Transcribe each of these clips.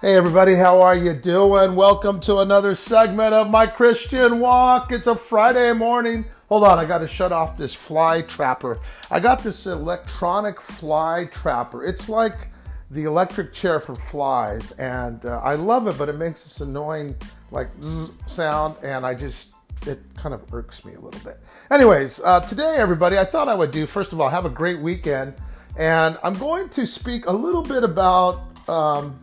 Hey everybody, how are you doing? Welcome to another segment of my Christian walk. It's a Friday morning. Hold on, I got to shut off this fly trapper. I got this electronic fly trapper. It's like the electric chair for flies, and uh, I love it, but it makes this annoying like zzz sound, and I just it kind of irks me a little bit. Anyways, uh, today everybody, I thought I would do first of all have a great weekend, and I'm going to speak a little bit about. Um,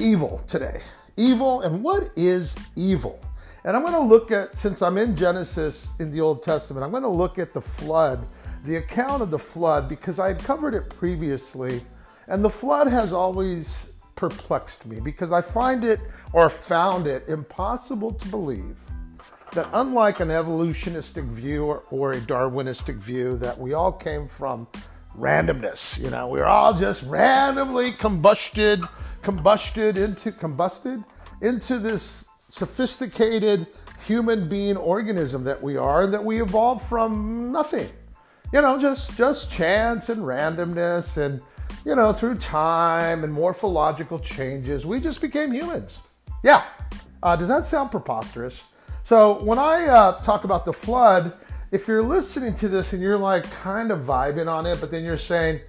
evil today. Evil, and what is evil? And I'm going to look at, since I'm in Genesis in the Old Testament, I'm going to look at the flood, the account of the flood, because I had covered it previously. And the flood has always perplexed me because I find it or found it impossible to believe that, unlike an evolutionistic view or, or a Darwinistic view, that we all came from randomness. You know, we we're all just randomly combusted combusted into combusted into this sophisticated human being organism that we are that we evolved from nothing. You know just just chance and randomness and you know through time and morphological changes we just became humans. Yeah. Uh, does that sound preposterous? So when i uh, talk about the flood if you're listening to this and you're like kind of vibing on it but then you're saying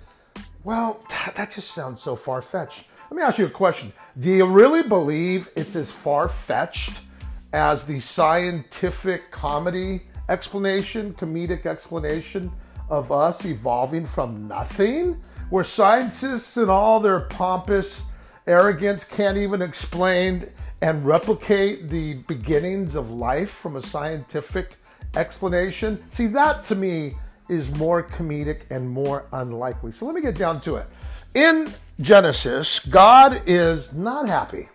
well that, that just sounds so far-fetched let me ask you a question. Do you really believe it's as far fetched as the scientific comedy explanation, comedic explanation of us evolving from nothing? Where scientists and all their pompous arrogance can't even explain and replicate the beginnings of life from a scientific explanation? See, that to me is more comedic and more unlikely. So let me get down to it. In Genesis, God is not happy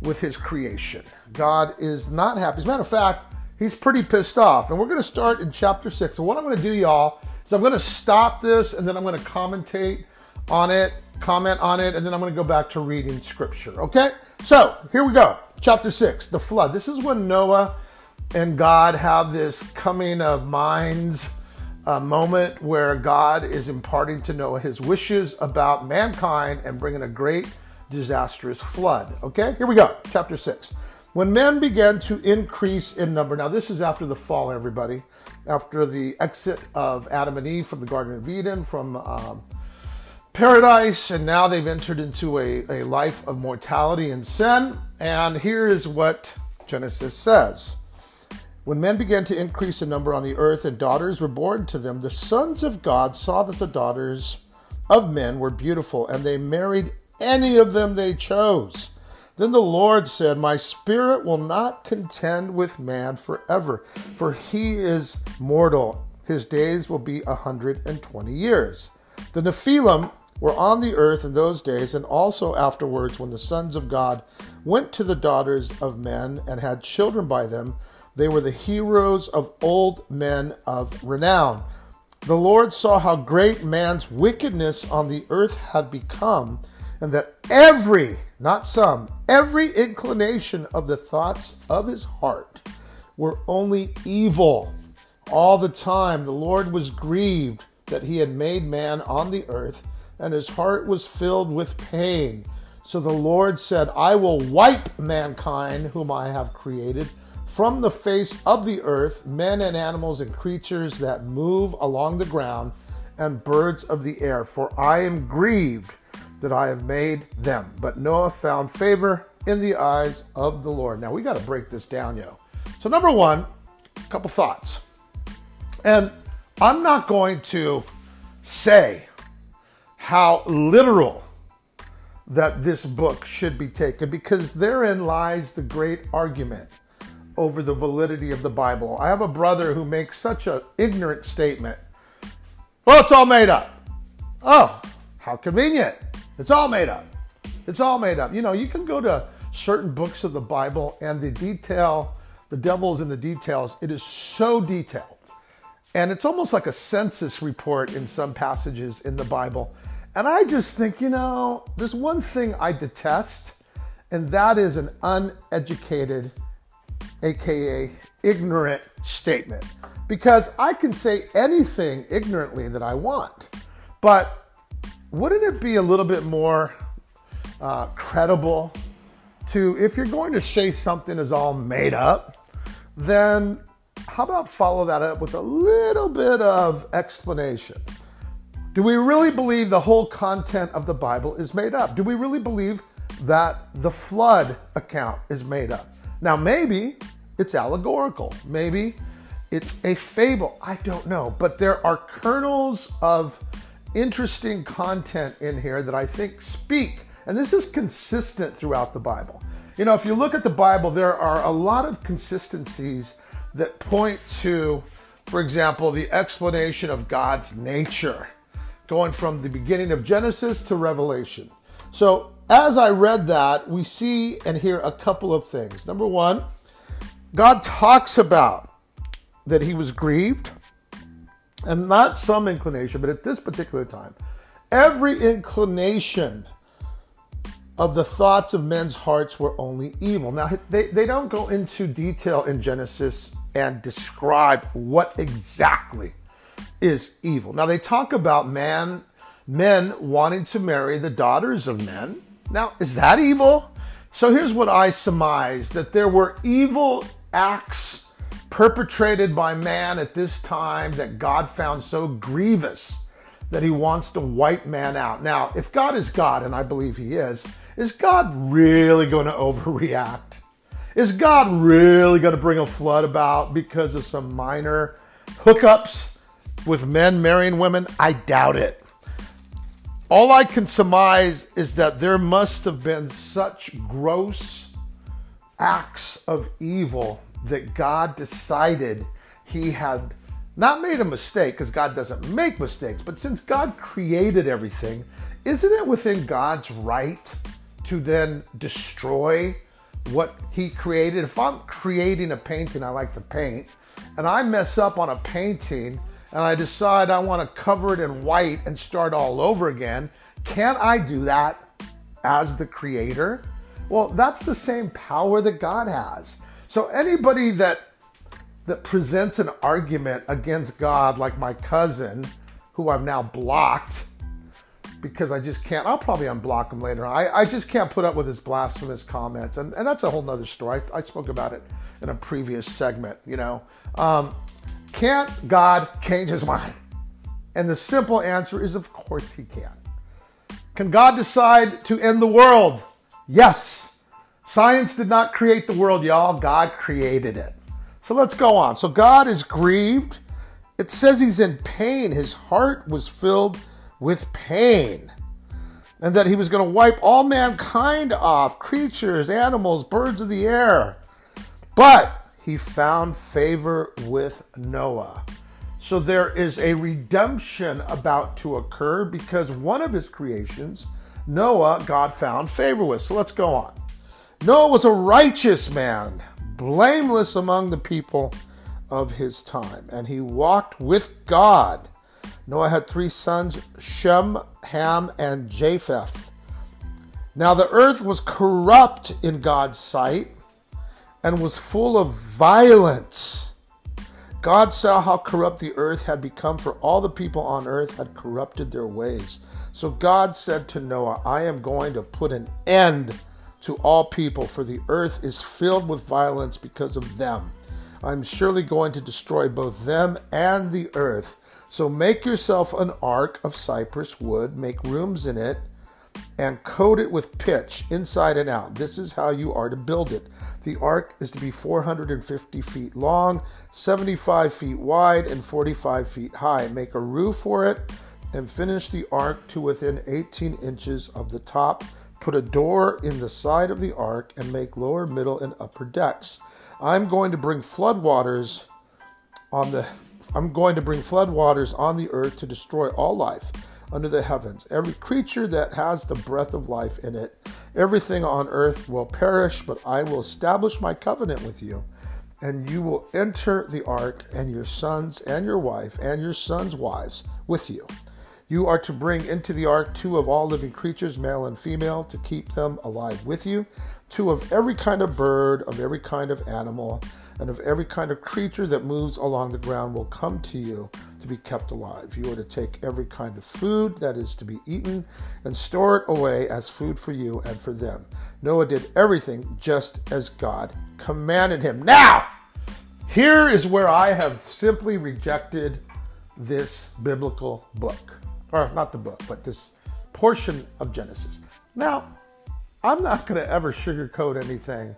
with his creation. God is not happy. As a matter of fact, he's pretty pissed off. And we're going to start in chapter 6. So, what I'm going to do, y'all, is I'm going to stop this and then I'm going to commentate on it, comment on it, and then I'm going to go back to reading scripture. Okay? So, here we go. Chapter 6, the flood. This is when Noah and God have this coming of minds a moment where God is imparting to Noah his wishes about mankind and bringing a great disastrous flood. Okay, here we go. Chapter 6. When men began to increase in number, now this is after the fall, everybody, after the exit of Adam and Eve from the Garden of Eden, from um, paradise, and now they've entered into a, a life of mortality and sin. And here is what Genesis says. When men began to increase in number on the earth and daughters were born to them, the sons of God saw that the daughters of men were beautiful, and they married any of them they chose. Then the Lord said, My spirit will not contend with man forever, for he is mortal. His days will be a hundred and twenty years. The Nephilim were on the earth in those days, and also afterwards, when the sons of God went to the daughters of men and had children by them. They were the heroes of old men of renown. The Lord saw how great man's wickedness on the earth had become, and that every, not some, every inclination of the thoughts of his heart were only evil. All the time the Lord was grieved that he had made man on the earth, and his heart was filled with pain. So the Lord said, I will wipe mankind, whom I have created from the face of the earth, men and animals and creatures that move along the ground, and birds of the air, for I am grieved that I have made them. But Noah found favor in the eyes of the Lord. Now we got to break this down, yo. So, number one, a couple thoughts. And I'm not going to say how literal that this book should be taken because therein lies the great argument over the validity of the Bible. I have a brother who makes such an ignorant statement. Well, it's all made up. Oh, how convenient. It's all made up. It's all made up. You know, you can go to certain books of the Bible and the detail, the devil's in the details. It is so detailed. And it's almost like a census report in some passages in the Bible. And I just think, you know, there's one thing I detest, and that is an uneducated aka ignorant statement, because I can say anything ignorantly that I want. But wouldn't it be a little bit more uh, credible, to if you're going to say something is all made up, then how about follow that up with a little bit of explanation? Do we really believe the whole content of the Bible is made up? Do we really believe that the flood account is made up? Now, maybe it's allegorical. Maybe it's a fable. I don't know. But there are kernels of interesting content in here that I think speak, and this is consistent throughout the Bible. You know, if you look at the Bible, there are a lot of consistencies that point to, for example, the explanation of God's nature, going from the beginning of Genesis to Revelation. So, as I read that, we see and hear a couple of things. Number one, God talks about that he was grieved, and not some inclination, but at this particular time, every inclination of the thoughts of men's hearts were only evil. Now, they, they don't go into detail in Genesis and describe what exactly is evil. Now, they talk about man, men wanting to marry the daughters of men. Now, is that evil? So here's what I surmise that there were evil acts perpetrated by man at this time that God found so grievous that he wants to wipe man out. Now, if God is God, and I believe he is, is God really going to overreact? Is God really going to bring a flood about because of some minor hookups with men marrying women? I doubt it. All I can surmise is that there must have been such gross acts of evil that God decided he had not made a mistake because God doesn't make mistakes, but since God created everything, isn't it within God's right to then destroy what he created? If I'm creating a painting, I like to paint, and I mess up on a painting and I decide I want to cover it in white and start all over again, can't I do that as the creator? Well, that's the same power that God has. So anybody that that presents an argument against God, like my cousin, who I've now blocked because I just can't, I'll probably unblock him later. I, I just can't put up with his blasphemous comments. And, and that's a whole nother story. I, I spoke about it in a previous segment, you know. Um, can't God change his mind? And the simple answer is, of course, he can. Can God decide to end the world? Yes. Science did not create the world, y'all. God created it. So let's go on. So God is grieved. It says he's in pain. His heart was filled with pain. And that he was going to wipe all mankind off creatures, animals, birds of the air. But he found favor with Noah. So there is a redemption about to occur because one of his creations, Noah, God found favor with. So let's go on. Noah was a righteous man, blameless among the people of his time, and he walked with God. Noah had three sons Shem, Ham, and Japheth. Now the earth was corrupt in God's sight and was full of violence. God saw how corrupt the earth had become, for all the people on earth had corrupted their ways. So God said to Noah, I am going to put an end to all people, for the earth is filled with violence because of them. I'm surely going to destroy both them and the earth. So make yourself an ark of cypress wood, make rooms in it, and coat it with pitch inside and out. This is how you are to build it. The ark is to be 450 feet long, 75 feet wide, and 45 feet high. Make a roof for it and finish the ark to within 18 inches of the top Put a door in the side of the ark and make lower, middle, and upper decks. I'm going to bring floodwaters on the I'm going to bring floodwaters on the earth to destroy all life under the heavens. Every creature that has the breath of life in it, everything on earth will perish, but I will establish my covenant with you. And you will enter the ark, and your sons and your wife and your sons' wives with you. You are to bring into the ark two of all living creatures, male and female, to keep them alive with you. Two of every kind of bird, of every kind of animal, and of every kind of creature that moves along the ground will come to you. to be kept alive. You are to take every kind of food that is to be eaten and store it away as food for you and for them. Noah did everything just as God commanded him. Now, here is where I have simply rejected this biblical book. Or not the book, but this portion of Genesis. Now, I'm not going to ever sugarcoat anything.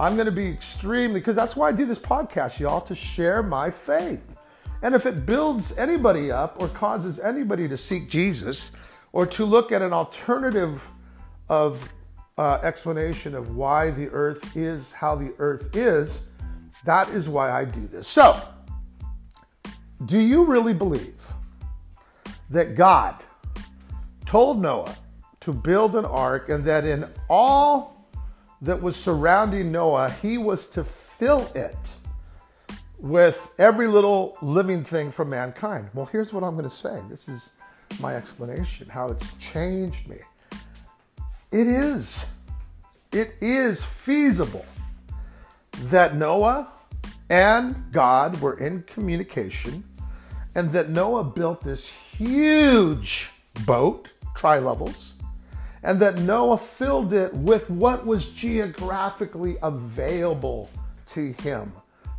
I'm going to be extremely, because that's why I do this podcast, y'all, to share my faith. And if it builds anybody up or causes anybody to seek Jesus or to look at an alternative of uh, explanation of why the earth is how the earth is, that is why I do this. So, do you really believe that God told Noah to build an ark and that in all that was surrounding Noah, he was to fill it with every little living thing from mankind? Well, here's what I'm going to say. This is my explanation, how it's changed me. It is. It is feasible that Noah and God were in communication and that Noah built this huge boat, tri levels, and that Noah filled it with what was geographically available to him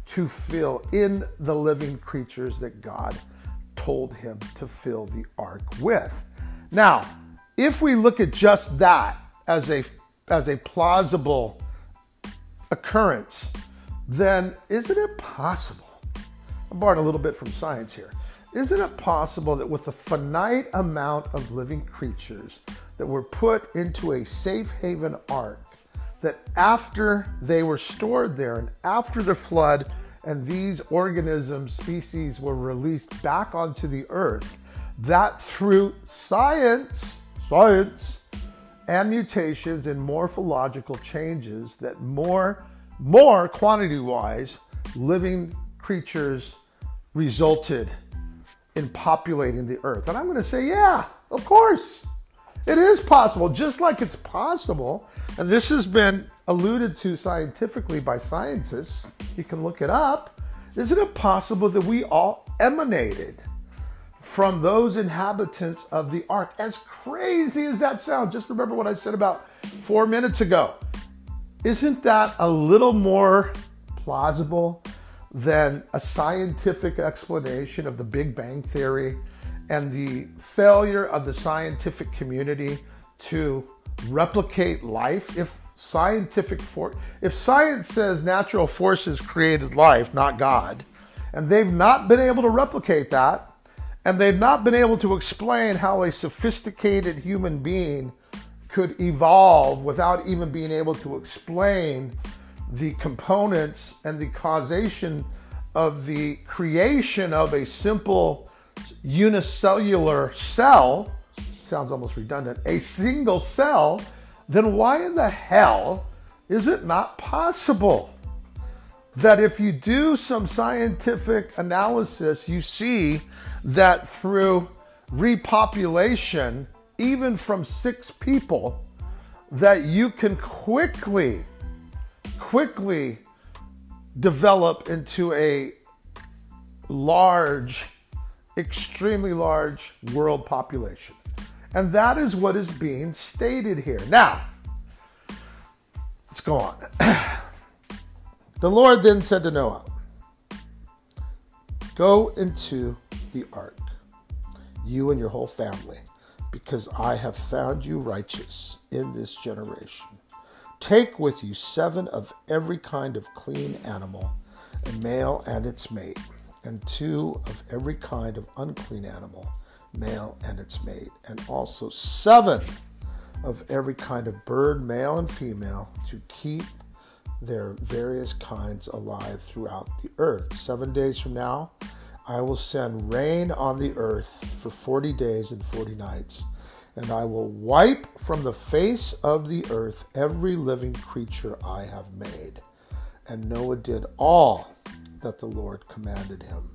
to fill in the living creatures that God told him to fill the ark with. Now, if we look at just that as a as a plausible occurrence, then isn't it possible? I'm borrowing a little bit from science here. Isn't it possible that with the finite amount of living creatures that were put into a safe haven ark, that after they were stored there and after the flood, and these organisms, species were released back onto the earth, that through science, science, and mutations and morphological changes, that more, more quantity wise, living creatures resulted in populating the earth? And I'm going to say, yeah, of course. It is possible, just like it's possible, and this has been alluded to scientifically by scientists. You can look it up. Isn't it possible that we all emanated from those inhabitants of the ark? As crazy as that sounds, just remember what I said about four minutes ago. Isn't that a little more plausible than a scientific explanation of the Big Bang Theory and the failure of the scientific community to replicate life. If scientific for if science says natural forces created life, not God, and they've not been able to replicate that, and they've not been able to explain how a sophisticated human being could evolve without even being able to explain the components and the causation of the creation of a simple unicellular cell, sounds almost redundant, a single cell, then why in the hell is it not possible that if you do some scientific analysis, you see that through repopulation, even from six people, that you can quickly, quickly develop into a large extremely large world population. And that is what is being stated here. Now, let's go on. the Lord then said to Noah, Go into the ark, you and your whole family, because I have found you righteous in this generation. Take with you seven of every kind of clean animal, a male and its mate and two of every kind of unclean animal, male and its mate, and also seven of every kind of bird, male and female, to keep their various kinds alive throughout the earth. Seven days from now, I will send rain on the earth for 40 days and 40 nights, and I will wipe from the face of the earth every living creature I have made. And Noah did all that the Lord commanded him.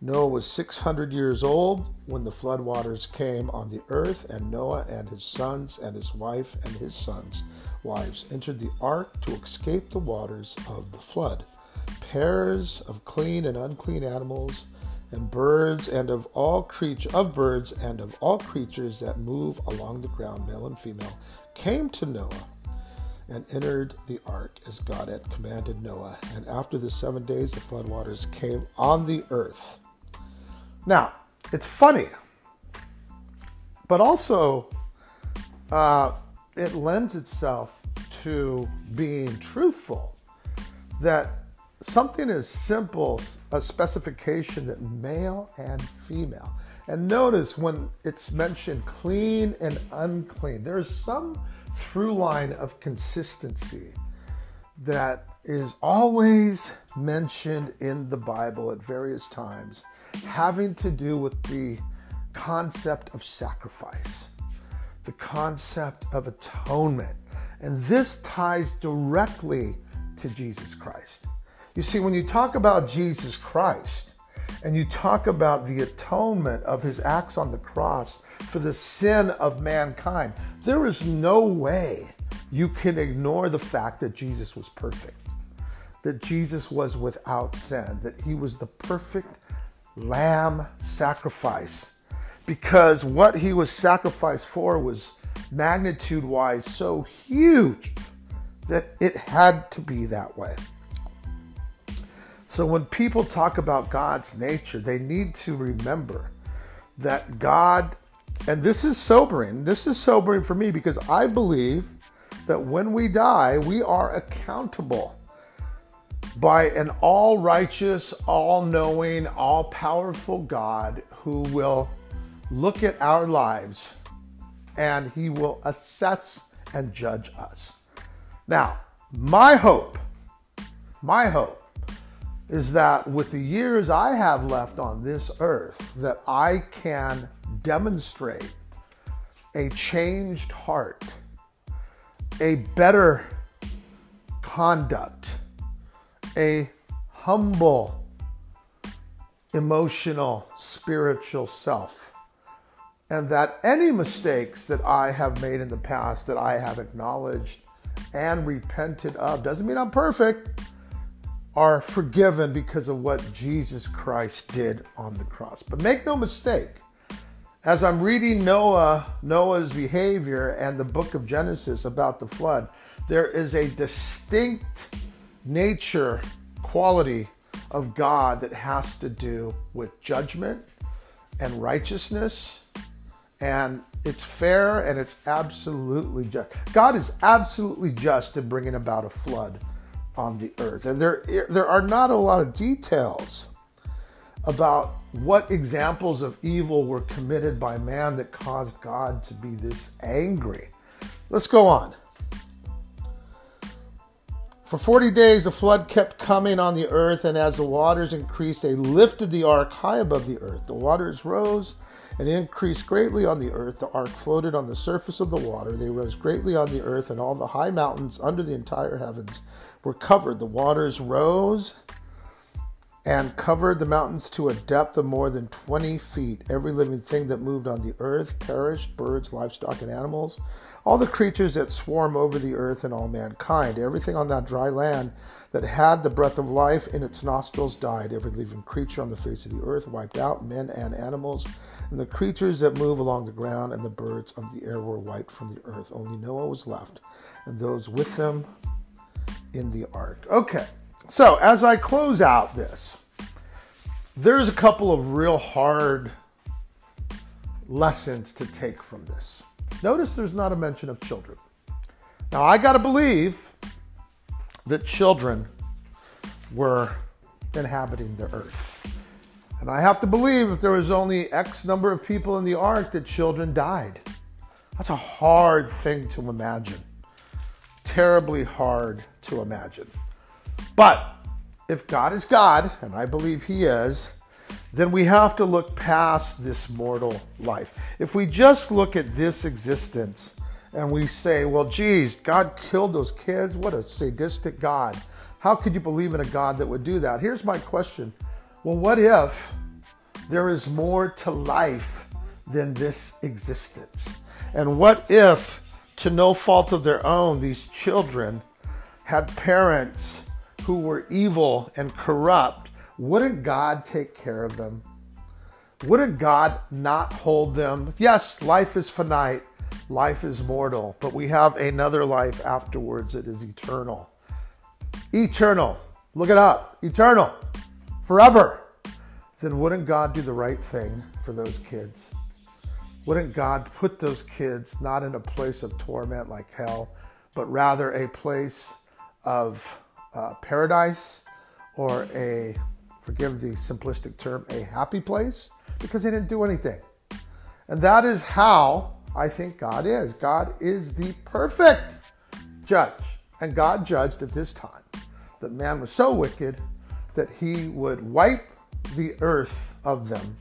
Noah was 600 years old when the floodwaters came on the earth, and Noah and his sons and his wife and his sons' wives entered the ark to escape the waters of the flood. Pairs of clean and unclean animals and birds and of all creature of birds and of all creatures that move along the ground, male and female, came to Noah and entered the ark as God had commanded Noah. And after the seven days, the floodwaters came on the earth. Now, it's funny, but also uh, it lends itself to being truthful that something as simple a specification that male and female. And notice when it's mentioned clean and unclean there's some through line of consistency that is always mentioned in the bible at various times having to do with the concept of sacrifice the concept of atonement. And this ties directly to jesus christ you see, when you talk about Jesus Christ and you talk about the atonement of his acts on the cross for the sin of mankind, there is no way you can ignore the fact that Jesus was perfect, that Jesus was without sin, that he was the perfect lamb sacrifice. Because what he was sacrificed for was magnitude wise so huge that it had to be that way. So when people talk about God's nature, they need to remember that God, and this is sobering, this is sobering for me because I believe that when we die, we are accountable by an all righteous, all knowing, all powerful God who will look at our lives and he will assess and judge us. Now, my hope, my hope is that with the years I have left on this earth, that I can demonstrate a changed heart, a better conduct, a humble, emotional, spiritual self. And that any mistakes that I have made in the past that I have acknowledged and repented of doesn't mean I'm perfect are forgiven because of what Jesus Christ did on the cross. But make no mistake, as I'm reading Noah, Noah's behavior and the book of Genesis about the flood, there is a distinct nature, quality of God that has to do with judgment and righteousness. And it's fair and it's absolutely just. God is absolutely just in bringing about a flood on the earth. And there, there are not a lot of details about what examples of evil were committed by man that caused God to be this angry. Let's go on. For 40 days, the flood kept coming on the earth, and as the waters increased, they lifted the ark high above the earth. The waters rose and increased greatly on the earth. The ark floated on the surface of the water. They rose greatly on the earth, and all the high mountains under the entire heavens were covered. The waters rose and covered the mountains to a depth of more than 20 feet. Every living thing that moved on the earth perished birds, livestock, and animals. All the creatures that swarm over the earth and all mankind. Everything on that dry land that had the breath of life in its nostrils died. Every living creature on the face of the earth wiped out, men and animals. And the creatures that move along the ground and the birds of the air were wiped from the earth. Only Noah was left, and those with him in the ark. Okay, so as I close out this, there's a couple of real hard lessons to take from this. Notice there's not a mention of children. Now, I got to believe that children were inhabiting the earth. And I have to believe if there was only X number of people in the ark, that children died. That's a hard thing to imagine terribly hard to imagine. But if God is God, and I believe He is, then we have to look past this mortal life. If we just look at this existence and we say, well, geez, God killed those kids, what a sadistic God. How could you believe in a God that would do that? Here's my question Well, what if there is more to life than this existence? And what if to no fault of their own, these children had parents who were evil and corrupt, wouldn't God take care of them? wouldn't God not hold them? Yes, life is finite, life is mortal, but we have another life afterwards that is eternal. Eternal. Look it up. Eternal. Forever. Then wouldn't God do the right thing for those kids? Wouldn't God put those kids not in a place of torment like hell, but rather a place of uh, paradise or a, forgive the simplistic term, a happy place? Because they didn't do anything. And that is how I think God is. God is the perfect judge. And God judged at this time that man was so wicked that he would wipe the earth of them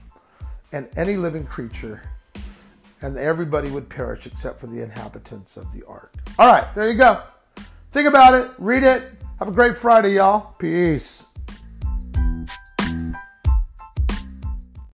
and any living creature, and everybody would perish except for the inhabitants of the ark. All right, there you go. Think about it, read it. Have a great Friday, y'all. Peace.